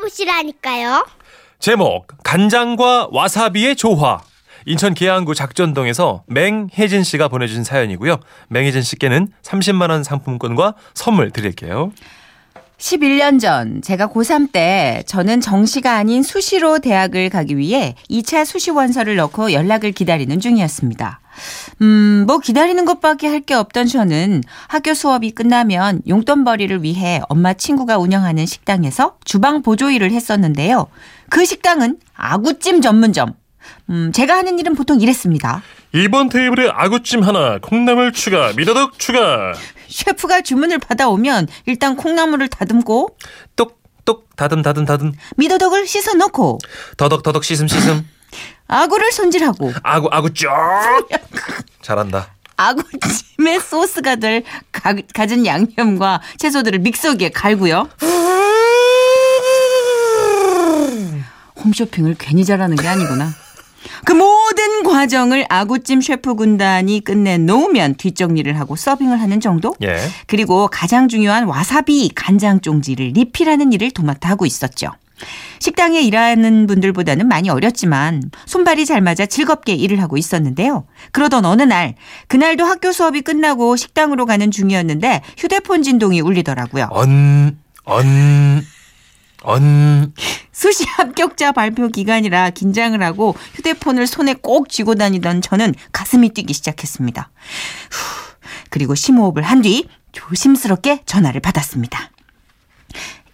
만나보시라니까요. 제목 간장과 와사비의 조화. 인천 계양구 작전동에서 맹혜진 씨가 보내주신 사연이고요. 맹혜진 씨께는 30만 원 상품권과 선물 드릴게요. 11년 전 제가 고3 때 저는 정시가 아닌 수시로 대학을 가기 위해 2차 수시 원서를 넣고 연락을 기다리는 중이었습니다. 음, 뭐 기다리는 것밖에 할 게 없던 저는 학교 수업이 끝나면 용돈벌이를 위해 엄마 친구가 운영하는 식당에서 주방 보조 일을 했었는데요. 그 식당은 아구찜 전문점. 음, 제가 하는 일은 보통 이랬습니다. 2번 테이블에 아구찜 하나, 콩나물 추가, 미더덕 추가. 셰프가 주문을 받아오면 일단 콩나물을 다듬고 똑똑 다듬 다듬 다듬. 미더덕을 씻어 넣고 더덕 더덕 씻음 씻음. 아구를 손질하고 아구 아구 쭉. 잘한다. 아구찜에 소스가 될 가, 가진 양념과 채소들을 믹서기에 갈고요. 홈쇼핑을 괜히 잘하는 게 아니구나. 그 모든 과정을 아구찜 셰프 군단이 끝내 놓으면 뒷정리를 하고 서빙을 하는 정도? 예. 그리고 가장 중요한 와사비 간장 종지를 리필하는 일을 도맡아 하고 있었죠. 식당에 일하는 분들보다는 많이 어렸지만 손발이 잘 맞아 즐겁게 일을 하고 있었는데요. 그러던 어느 날, 그날도 학교 수업이 끝나고 식당으로 가는 중이었는데 휴대폰 진동이 울리더라고요. 언, 언, 언. 수시 합격자 발표 기간이라 긴장을 하고 휴대폰을 손에 꼭 쥐고 다니던 저는 가슴이 뛰기 시작했습니다. 후, 그리고 심호흡을 한 뒤 조심스럽게 전화를 받았습니다.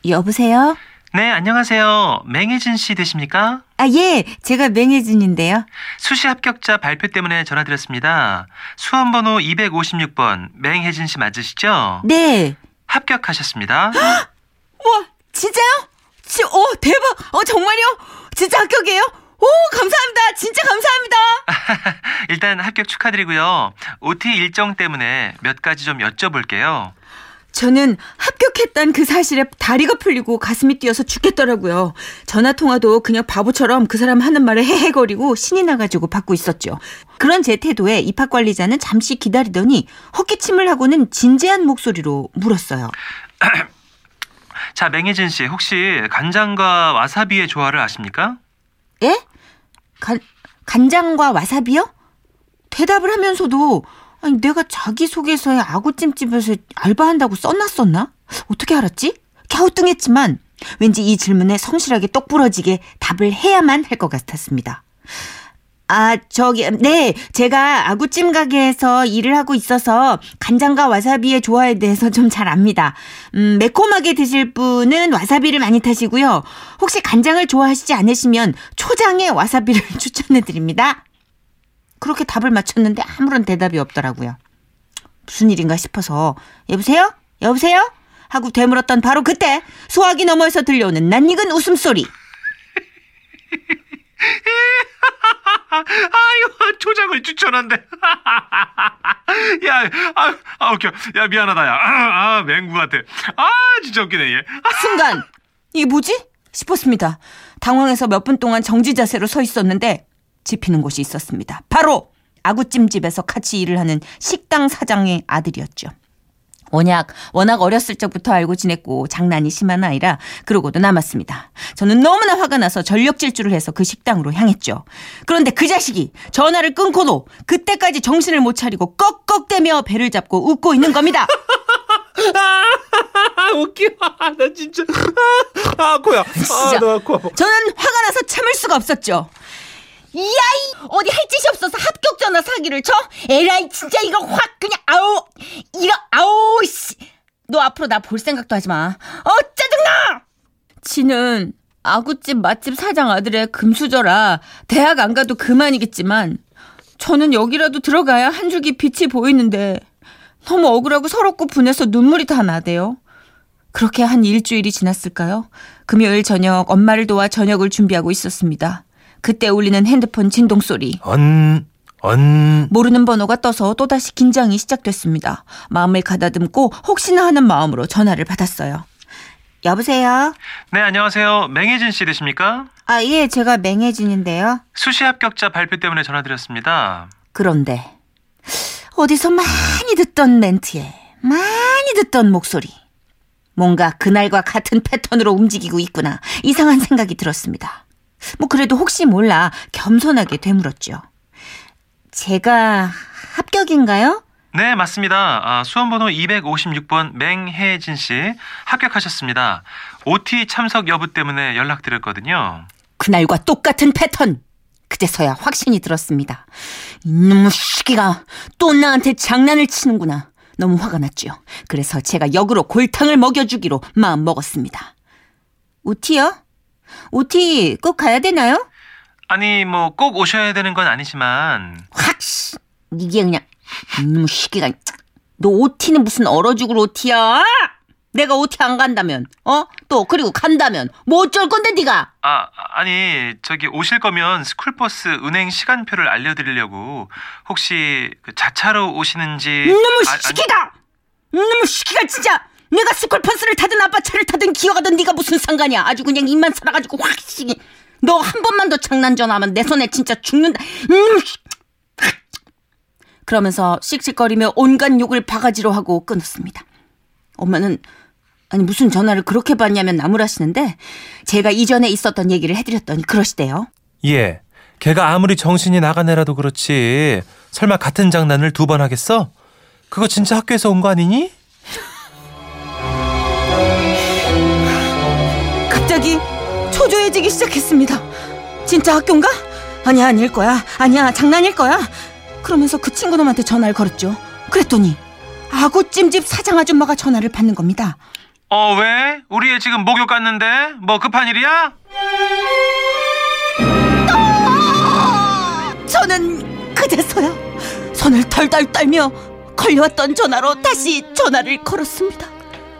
여보세요? 네, 안녕하세요. 맹혜진 씨 되십니까? 아, 예. 제가 맹혜진인데요. 수시 합격자 발표 때문에 전화드렸습니다. 수험번호 256번 맹혜진 씨 맞으시죠? 네. 합격하셨습니다. 와, 진짜요? 지, 오, 대박. 어, 정말요? 진짜 합격이에요? 오, 감사합니다. 진짜 감사합니다. 일단 합격 축하드리고요. OT 일정 때문에 몇 가지 좀 여쭤볼게요. 저는 합격했단 그 사실에 다리가 풀리고 가슴이 뛰어서 죽겠더라고요. 전화 통화도 그냥 바보처럼 그 사람 하는 말에 헤헤거리고 신이 나가지고 받고 있었죠. 그런 제 태도에 입학 관리자는 잠시 기다리더니 헛기침을 하고는 진지한 목소리로 물었어요. 자, 맹혜진 씨, 혹시 간장과 와사비의 조화를 아십니까? 예? 간, 간장과 와사비요? 대답을 하면서도 아니 내가 자기소개서에 아구찜집에서 알바한다고 써놨었나? 어떻게 알았지? 갸우뚱했지만 왠지 이 질문에 성실하게 똑부러지게 답을 해야만 할 것 같았습니다. 아, 저기, 네, 제가 아구찜 가게에서 일을 하고 있어서 간장과 와사비의 조화에 대해서 좀 잘 압니다. 음, 매콤하게 드실 분은 와사비를 많이 타시고요. 혹시 간장을 좋아하시지 않으시면 초장에 와사비를 추천해 드립니다. 그렇게 답을 맞췄는데 아무런 대답이 없더라고요. 무슨 일인가 싶어서 여보세요? 여보세요? 하고 되물었던 바로 그때 소화기 너머에서 들려오는 낯익은 웃음소리. 아유, 초장을 추천한대. 야, 아, 아, 웃겨. 야, 미안하다, 야. 아, 아, 맹구 같아. 아, 진짜 웃기네, 얘. 순간 이게 뭐지? 싶었습니다. 당황해서 몇 분 동안 정지 자세로 서 있었는데 집히는 곳이 있었습니다. 바로 아구찜집에서 같이 일을 하는 식당 사장의 아들이었죠. 워낙 워낙 어렸을 적부터 알고 지냈고 장난이 심한 아이라 그러고도 남았습니다. 저는 너무나 화가 나서 전력 질주를 해서 그 식당으로 향했죠. 그런데 그 자식이 전화를 끊고도 그때까지 정신을 못 차리고 꺽꺽대며 배를 잡고 웃고 있는 겁니다. 아, 웃겨. 아, 나 진짜. 아, 아 코야. 아. 나 코. 저는 화가 나서 참을 수가 없었죠. 야이 어디 할 짓이 없어서 합격 전화 사기를 쳐? 에라이 진짜 이거 확 그냥 아우 이거 아우 씨너 앞으로 나 볼 생각도 하지 마. 어 짜증나. 지는 아구찜 맛집 사장 아들의 금수저라 대학 안 가도 그만이겠지만 저는 여기라도 들어가야 한 줄기 빛이 보이는데 너무 억울하고 서럽고 분해서 눈물이 다 나대요. 그렇게 한 일주일이 지났을까요? 금요일 저녁 엄마를 도와 저녁을 준비하고 있었습니다. 그때 울리는 핸드폰 진동 소리. 언, 언. 모르는 번호가 떠서 또다시 긴장이 시작됐습니다. 마음을 가다듬고 혹시나 하는 마음으로 전화를 받았어요. 여보세요? 네, 안녕하세요. 맹혜진 씨 되십니까? 아, 예, 제가 맹혜진인데요. 수시 합격자 발표 때문에 전화드렸습니다. 그런데 어디서 많이 듣던 멘트에 많이 듣던 목소리. 뭔가 그날과 같은 패턴으로 움직이고 있구나. 이상한 생각이 들었습니다. 뭐 그래도 혹시 몰라 겸손하게 되물었죠. 제가 합격인가요? 네, 맞습니다. 아, 수험번호 256번 맹혜진 씨 합격하셨습니다. OT 참석 여부 때문에 연락드렸거든요. 그날과 똑같은 패턴. 그제서야 확신이 들었습니다. 이놈의 시기가 또 나한테 장난을 치는구나. 너무 화가 났죠. 그래서 제가 역으로 골탕을 먹여주기로 마음 먹었습니다. 오티요? 오티 꼭 가야 되나요? 아니, 뭐 꼭 오셔야 되는 건 아니지만 확, 씨. 이게 그냥, 이놈의 시키가. 너 OT는 무슨 얼어 죽을 OT야? 내가 OT 안 간다면, 어? 또, 그리고 간다면, 뭐 어쩔 건데, 네가 아, 아니, 저기 오실 거면 스쿨버스 운행 시간표를 알려드리려고 혹시 그 자차로 오시는지 아, 아니- 시키가! 이놈의 시키가 진짜! 내가 스쿨버스를 타든 아빠 차를 타든 기어가든 네가 무슨 상관이야. 아주 그냥 입만 살아가지고 확 시키. 너 한 번만 더 장난 전화하면 내 손에 진짜 죽는다. 시- 그러면서 씩씩거리며 온갖 욕을 바가지로 하고 끊었습니다. 엄마는 아니 무슨 전화를 그렇게 받냐면 나무라시는데 제가 이전에 있었던 얘기를 해드렸더니 그러시대요. 예. 걔가 아무리 정신이 나간 애라도 그렇지. 설마 같은 장난을 두 번 하겠어? 그거 진짜 학교에서 온 거 아니니? 초조해지기 시작했습니다. 진짜 학교인가? 아니야, 아닐 거야. 아니야, 장난일 거야. 그러면서 그 친구 놈한테 전화를 걸었죠. 그랬더니 아구찜집 사장 아줌마가 전화를 받는 겁니다. 어, 왜? 우리 애 지금 목욕 갔는데? 뭐 급한 일이야? 저는 그제서야 손을 덜덜 떨며 걸려왔던 전화로 다시 전화를 걸었습니다.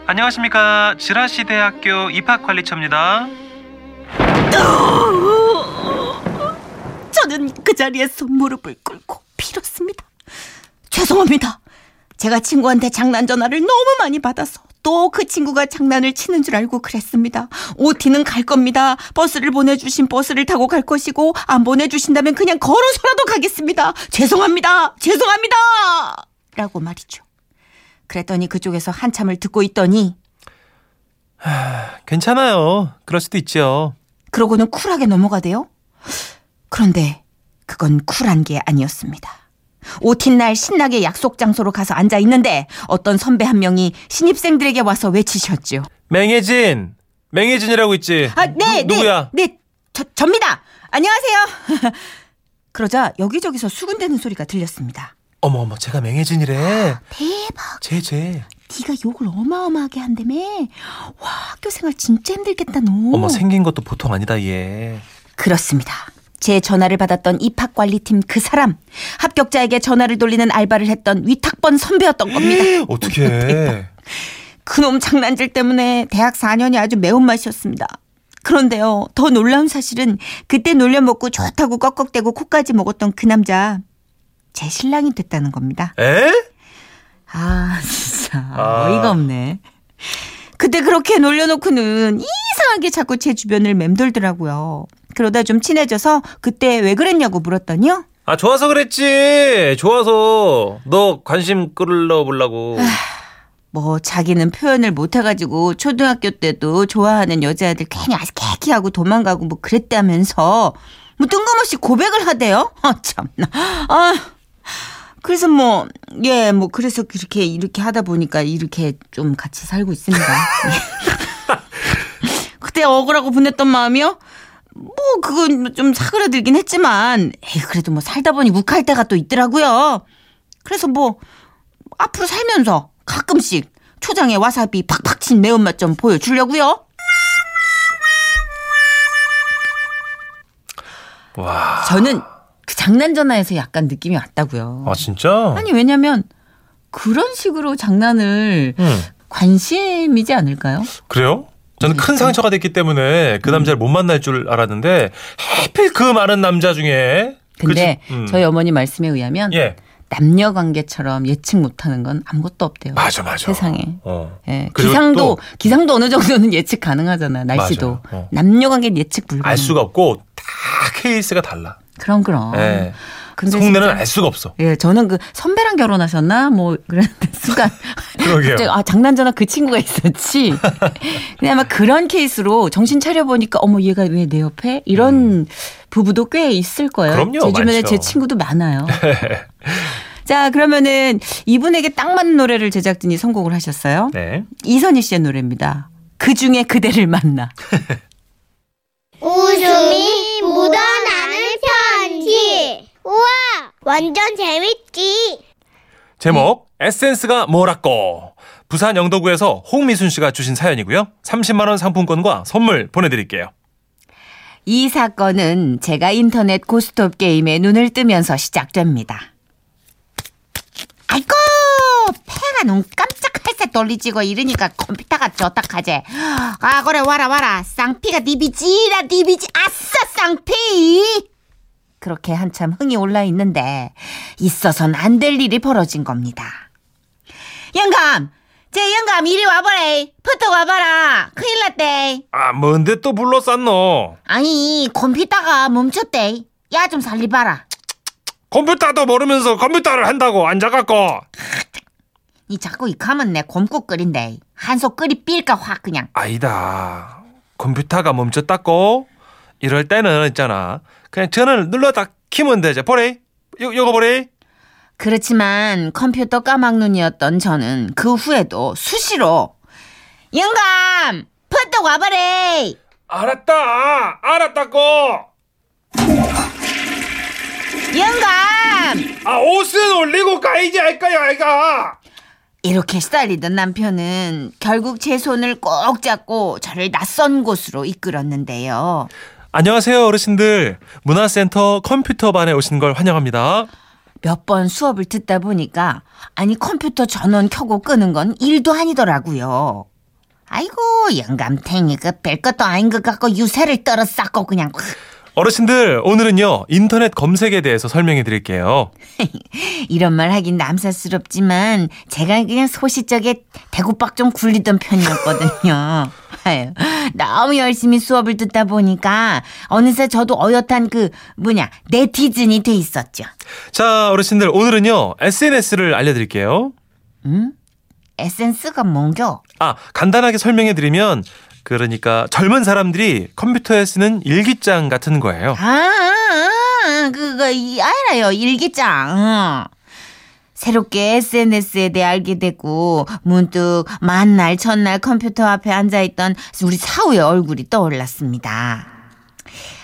안녕하십니까. 지라시 대학교 입학관리처입니다. 저는 그 자리에서 무릎을 꿇고 빌었습니다. 죄송합니다. 제가 친구한테 장난 전화를 너무 많이 받아서 또 그 친구가 장난을 치는 줄 알고 그랬습니다. 오티는 갈 겁니다. 버스를 보내주신 버스를 타고 갈 것이고 안 보내주신다면 그냥 걸어서라도 가겠습니다. 죄송합니다. 죄송합니다. 라고 말이죠. 그랬더니 그쪽에서 한참을 듣고 있더니 괜찮아요. 그럴 수도 있죠. 그러고는 쿨하게 넘어가대요. 그런데 그건 쿨한 게 아니었습니다. 오틴 날 신나게 약속 장소로 가서 앉아 있는데 어떤 선배 한 명이 신입생들에게 와서 외치셨죠. 맹혜진! 맹혜진이라고 있지. 아, 네, 누, 누구야? 네, 네, 저, 접니다. 안녕하세요. 그러자 여기저기서 수군대는 소리가 들렸습니다. 어머, 어머, 제가 맹혜진이래. 대박, 쟤, 쟤. 네가 욕을 어마어마하게 한다며. 와, 학교 생활 진짜 힘들겠다, 너. 어머, 생긴 것도 보통 아니다, 얘. 그렇습니다. 제 전화를 받았던 입학관리팀 그 사람 합격자에게 전화를 돌리는 알바를 했던 위탁번 선배였던 겁니다. 어떻게 그놈 장난질 때문에 대학 4년이 아주 매운맛이었습니다. 그런데요, 더 놀라운 사실은 그때 놀려먹고 좋다고 꺽꺽대고 코까지 먹었던 그 남자 제 신랑이 됐다는 겁니다. 에? 아 진짜 아. 어이가 없네. 그때 그렇게 놀려놓고는 이상하게 자꾸 제 주변을 맴돌더라고요. 그러다 좀 친해져서 그때 왜 그랬냐고 물었더니요. 아, 좋아서 그랬지. 좋아서. 너 관심 끌어보려고. 뭐 자기는 표현을 못해가지고 초등학교 때도 좋아하는 여자애들 괜히 아스케키 하고 도망가고 뭐 그랬다면서 뭐 뜬금없이 고백을 하대요. 아 참나. 아 그래서 뭐 예 뭐 그래서 그렇게 이렇게 하다 보니까 이렇게 좀 같이 살고 있습니다. 그때 억울하고 분했던 마음이요. 뭐 그건 좀 사그라들긴 했지만 에이 그래도 뭐 살다 보니 욱할 때가 또 있더라고요. 그래서 뭐 앞으로 살면서 가끔씩 초장에 와사비 팍팍 친 매운맛 좀 보여주려고요. 와. 저는 그 장난 전화에서 약간 느낌이 왔다고요. 아, 진짜? 아니 왜냐면 그런 식으로 장난을 응. 관심이지 않을까요? 그래요? 저는 큰 상처가 됐기 때문에 그 남자를 못 만날 줄 알았는데 하필 그 많은 남자 중에 근데 그 지- 음. 저희 어머니 말씀에 의하면 예 남녀 관계처럼 예측 못하는 건 아무것도 없대요. 맞아 맞아 세상에. 어. 예, 그리고 기상도 또 기상도 어느 정도는 예측 가능하잖아. 날씨도 맞아요. 어. 남녀 관계 예측 불가능. 알 수가 없고 다 케이스가 달라. 그럼 그럼. 예. 근데 속내는 진짜- 알 수가 없어. 예, 저는 그 선배랑 결혼하셨나 뭐 그랬는데 순간 그러게요. 갑자기 아 장난전화 그 친구가 있었지. 그냥 막 그런 케이스로 정신 차려 보니까 어머 얘가 왜 내 옆에 이런 부부도 꽤 있을 거예요. 음. 그럼요, 제 주변에 많죠. 제 친구도 많아요. 자 그러면은 이분에게 딱 맞는 노래를 제작진이 선곡을 하셨어요. 네. 이선희 씨의 노래입니다. 그 중에 그대를 만나. 웃음이 묻어나는 편지. 우와, 완전 재밌지. 제목 에센스가 뭐라고 부산 영도구에서 홍미순 씨가 주신 사연이고요. 30만 원 상품권과 선물 보내드릴게요. 이 사건은 제가 인터넷 고스톱 게임에 눈을 뜨면서 시작됩니다. 아이고 폐가 깜짝 헬셋 돌리지고 이러니까 컴퓨터가 좋다카제 아 그래 와라 와라. 쌍피가 니비지라 니비지. 아싸 쌍피! 그렇게 한참 흥이 올라 있는데 있어선 안 될 일이 벌어진 겁니다. 영감! 제 영감 이리 와보래. 붙어 와봐라. 큰일 났대. 아 뭔데 또 불러쌌노? 아니 컴퓨터가 멈췄대. 야 좀 살리봐라. 컴퓨터도 모르면서 컴퓨터를 한다고 앉아갖고 이 자꾸 이카면 내 곰국 끓인대 한속 끓이 삘까 확 그냥 아니다. 컴퓨터가 멈췄다고? 이럴 때는 있잖아. 그냥 전원을 눌렀다 키면 되지. 보래. 요, 요거 보래. 그렇지만 컴퓨터 까막눈이었던 저는 그 후에도 수시로 영감 퍼뜩 와버래 알았다. 알았다고. 영감 아 옷은 올리고 가야지 할 거야 아이가. 이렇게 시달리던 남편은 결국 제 손을 꼭 잡고 저를 낯선 곳으로 이끌었는데요 안녕하세요 어르신들. 문화센터 컴퓨터반에 오신 걸 환영합니다. 몇 번 수업을 듣다 보니까 아니 컴퓨터 전원 켜고 끄는 건 일도 아니더라고요. 아이고 영감탱이 그 별 것도 아닌 것 같고 유세를 떨어 쌓고 그냥 어르신들 오늘은요 인터넷 검색에 대해서 설명해 드릴게요. 이런 말 하긴 남사스럽지만 제가 그냥 소시적에 대구박 좀 굴리던 편이었거든요. 아유, 너무 열심히 수업을 듣다 보니까 어느새 저도 어엿한 그 뭐냐 네티즌이 돼 있었죠. 자 어르신들 오늘은요 SNS를 알려드릴게요. 음? 에센스가 뭔겨? 아, 간단하게 설명해 드리면 그러니까 젊은 사람들이 컴퓨터에 쓰는 일기장 같은 거예요. 아, 아, 아, 그거 이 알아요 일기장. 어. 새롭게 SNS에 대해 알게 되고 문득 만날 첫날 컴퓨터 앞에 앉아있던 우리 사우의 얼굴이 떠올랐습니다.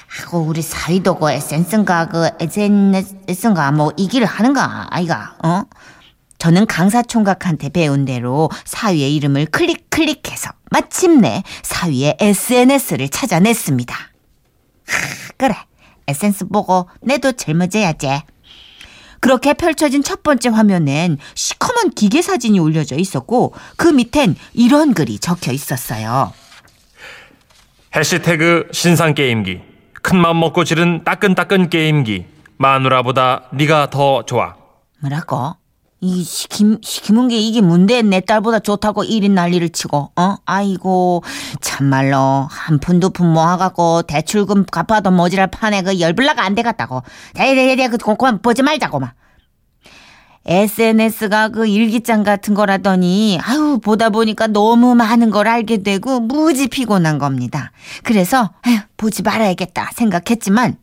하고 우리 사위도 그 SNS인가 그 SNS인가 뭐이 길을 하는가 아이가 어? 저는 강사 총각한테 배운 대로 사위의 이름을 클릭 클릭해서 마침내 사위의 SNS를 찾아냈습니다. 그래 에센스 보고 내도 젊어져야지. 그렇게 펼쳐진 첫 번째 화면엔 시커먼 기계 사진이 올려져 있었고 그 밑엔 이런 글이 적혀 있었어요. 해시태그 신상 게임기. 큰맘 먹고 지른 따끈따끈 게임기. 마누라보다 네가 더 좋아. 뭐라고? 이 시킴 시키문 게 이게 뭔데? 내 딸보다 좋다고 일인 난리를 치고 어? 아이고 참말로. 한 푼 두 푼 모아갖고 대출금 갚아도 모자랄 판에 그 열불나가 안 되겠다고. 대대대대 그 그만 보지 말자고 막. SNS가 그 일기장 같은 거라더니 아유 보다 보니까 너무 많은 걸 알게 되고 무지 피곤한 겁니다. 그래서 아유 보지 말아야겠다 생각했지만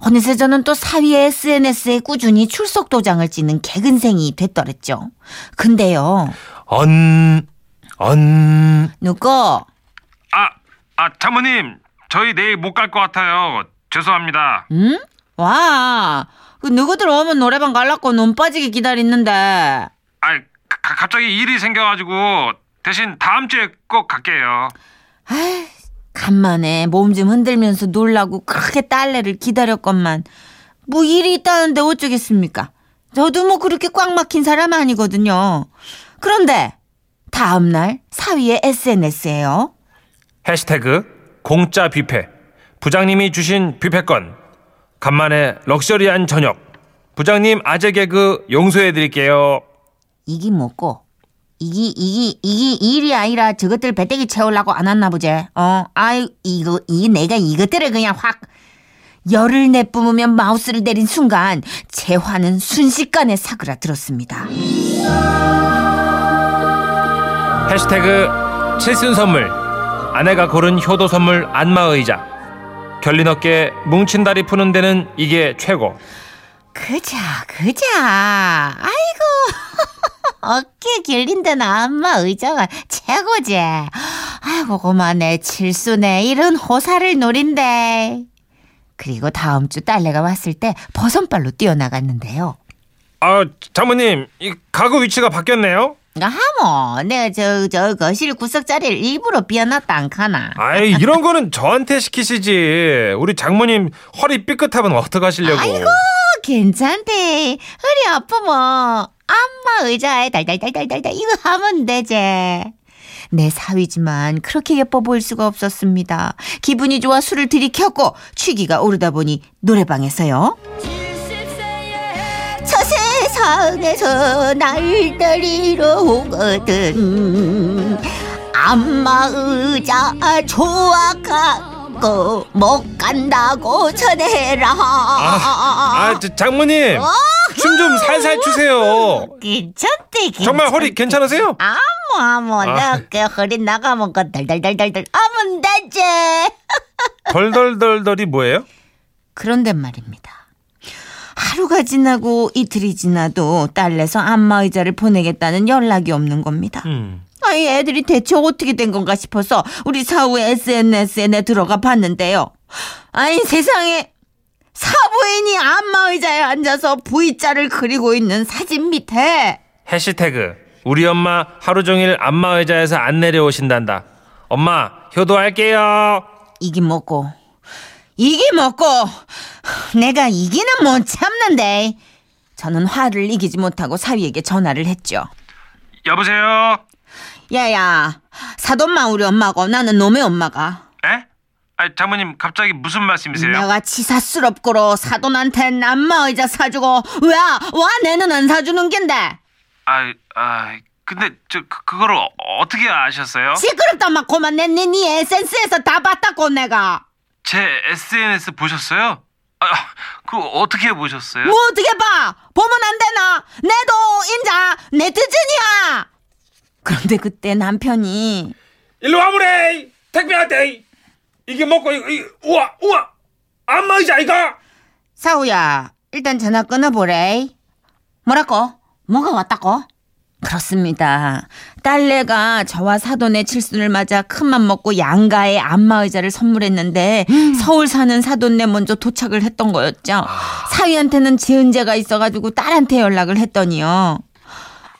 어느새 저는 또 사위의 SNS에 꾸준히 출석 도장을 찍는 개근생이 됐더랬죠. 근데요, 언, 언. 누구? 아, 아, 장모님, 저희 내일 못 갈 것 같아요. 죄송합니다. 응? 와, 그 누구들 오면 노래방 갈라고 눈 빠지게 기다리는데. 아, 가- 갑자기 일이 생겨가지고 대신 다음 주에 꼭 갈게요. 아이, 간만에 몸 좀 흔들면서 놀라고 그렇게 딸내를 기다렸건만 뭐 일이 있다는데 어쩌겠습니까? 저도 뭐 그렇게 꽉 막힌 사람 아니거든요. 그런데 다음날 사위의 SNS에요. 해시태그 공짜 뷔페. 부장님이 주신 뷔페권. 간만에 럭셔리한 저녁. 부장님 아재 개그 용서해 드릴게요. 이기 뭐고 이기 이기 이기 일이 아니라 저것들 배때기 채우려고 안 왔나 보제. 어, 아이 이거 이 내가 이것들을 그냥 확 열을 내뿜으며 마우스를 내린 순간 제 화는 순식간에 사그라들었습니다. 해시태그 칠순 선물 아내가 고른 효도 선물 안마의자. 결린 어깨 뭉친 다리 푸는 데는 이게 최고. 그자 그자. 아이고 어깨 길린 데는 안마 의자가 최고지. 아이고 고마네 칠순에 이런 호사를 노린대. 그리고 다음 주 딸내가 왔을 때 버선발로 뛰어나갔는데요. 아 장모님 이 가구 위치가 바뀌었네요? 하모 내가 저, 저 거실 구석 자리를 일부러 비워놨다 안 카나? 아이 이런 거는 저한테 시키시지. 우리 장모님 허리 삐끗하면 어떡하시려고. 아이고 괜찮대. 허리 아프면 안마 의자에 달달달달달달 이거 하면 되지. 내 사위지만 그렇게 예뻐 보일 수가 없었습니다. 기분이 좋아 술을 들이켰고 취기가 오르다 보니 노래방에서요. 저 세상에서 날 데리러 오거든. 안마 의자 좋아하고 못 간다고 전해라. 아 저, 장모님 춤 좀 살살 추세요 괜찮대 괜찮대 정말 허리 괜찮으세요? 아무 아무 아. 내그 허리 나가면 그 하면 되지 덜덜덜덜이 뭐예요? 그런데 말입니다 하루가 지나고 이틀이 지나도 딸내서 안마 의자를 보내겠다는 연락이 없는 겁니다 음. 아이 애들이 대체 어떻게 된 건가 싶어서 우리 사후 SNS에 내 들어가 봤는데요. 아니 세상에 사부인이 안마의자에 앉아서 V자를 그리고 있는 사진 밑에 해시태그 우리 엄마 하루 종일 안마 의자에서 안 내려오신단다. 엄마 효도할게요. 이기 먹고 이기 먹고 내가 이기는 못 참는데 저는 화를 이기지 못하고 사위에게 전화를 했죠. 여보세요? 야야 사돈마 우리 엄마고 나는 놈의 엄마가 에? 아, 장모님 갑자기 무슨 말씀이세요? 내가 치사스럽고로 사돈한테 안마의자 사주고 왜, 와 내는 안 사주는 겐데 아, 아, 근데 저 그, 그걸 어, 어떻게 아셨어요? 시끄럽다 막 고만 내네 네 에센스에서 다 봤다고 내가 제 SNS 보셨어요? 아, 그 어떻게 보셨어요? 뭐 어떻게 봐 보면 안 되나 내도 인자 네티즌이야 그런데 그때 남편이 일로 와보래. 택배 왔대. 이게 먹고 이거, 이거 우와 우와 안마 의자 이가. 사우야 일단 전화 끊어보래 뭐라고? 뭐가 왔다고? 그렇습니다. 딸내가 저와 사돈의 칠순을 맞아 큰맘 먹고 양가에 안마의자를 선물했는데 서울 사는 사돈네 먼저 도착을 했던 거였죠. 사위한테는 지은재가 있어가지고 딸한테 연락을 했더니요.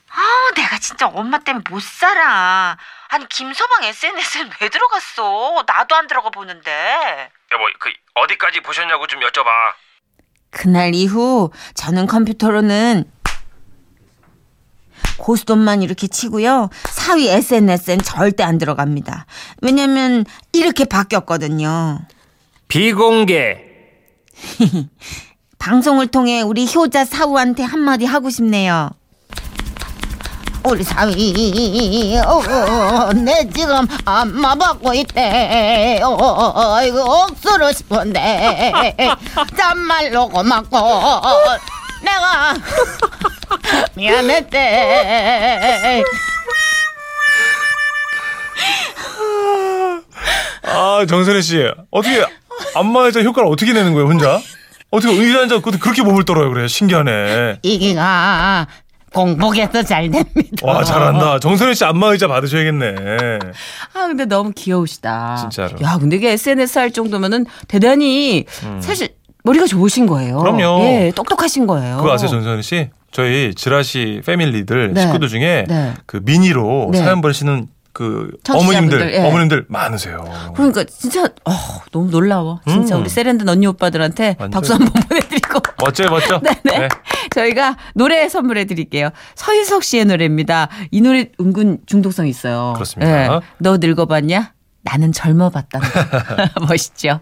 아우 내가 진짜 엄마 때문에 못 살아. 아니 김서방 SNS에 왜 들어갔어? 나도 안 들어가 보는데. 여보 그 어디까지 보셨냐고 좀 여쭤봐. 그날 이후 저는 컴퓨터로는 고스톱만 이렇게 치고요. 사위 SNS엔 절대 안 들어갑니다. 왜냐면 이렇게 바뀌었거든요. 비공개. 방송을 통해 우리 효자 사우한테 한마디 하고 싶네요. 우리 사위, 어, 내 지금 안마 받고 있대. 어, 이거 억수로 싶은데. 짠말로 고맙고. 내가 미안했대. 아 정선혜 씨 어떻게 안마 의자 효과를 어떻게 내는 거예요 혼자? 어떻게 의자 앉아 그렇게 몸을 떨어요 그래 신기하네. 이기가 공복에서 잘 됩니다. 와 잘한다. 정선혜 씨 안마 의자 받으셔야겠네. 아, 근데 너무 귀여우시다. 진짜로. 야, 근데 이게 SNS 할 정도면은 대단히 사실 머리가 좋으신 거예요. 음. 그럼요. 예, 똑똑하신 거예요. 그거 아세요 정선혜 씨? 저희 지라시 패밀리들 네. 식구들 중에 네. 그 미니로 네. 사연 보내시는 그 어머님들 예. 어머님들 많으세요. 그러니까 진짜 어, 너무 놀라워. 진짜 음. 우리 세련된 언니 오빠들한테 완전. 박수 한번 보내드리고. 멋져요 멋져. 네네. 저희가 노래 선물해 드릴게요. 서유석 씨의 노래입니다. 이 노래 은근 중독성 있어요. 그렇습니다. 예. 너 늙어봤냐? 나는 젊어봤단다. 멋있죠?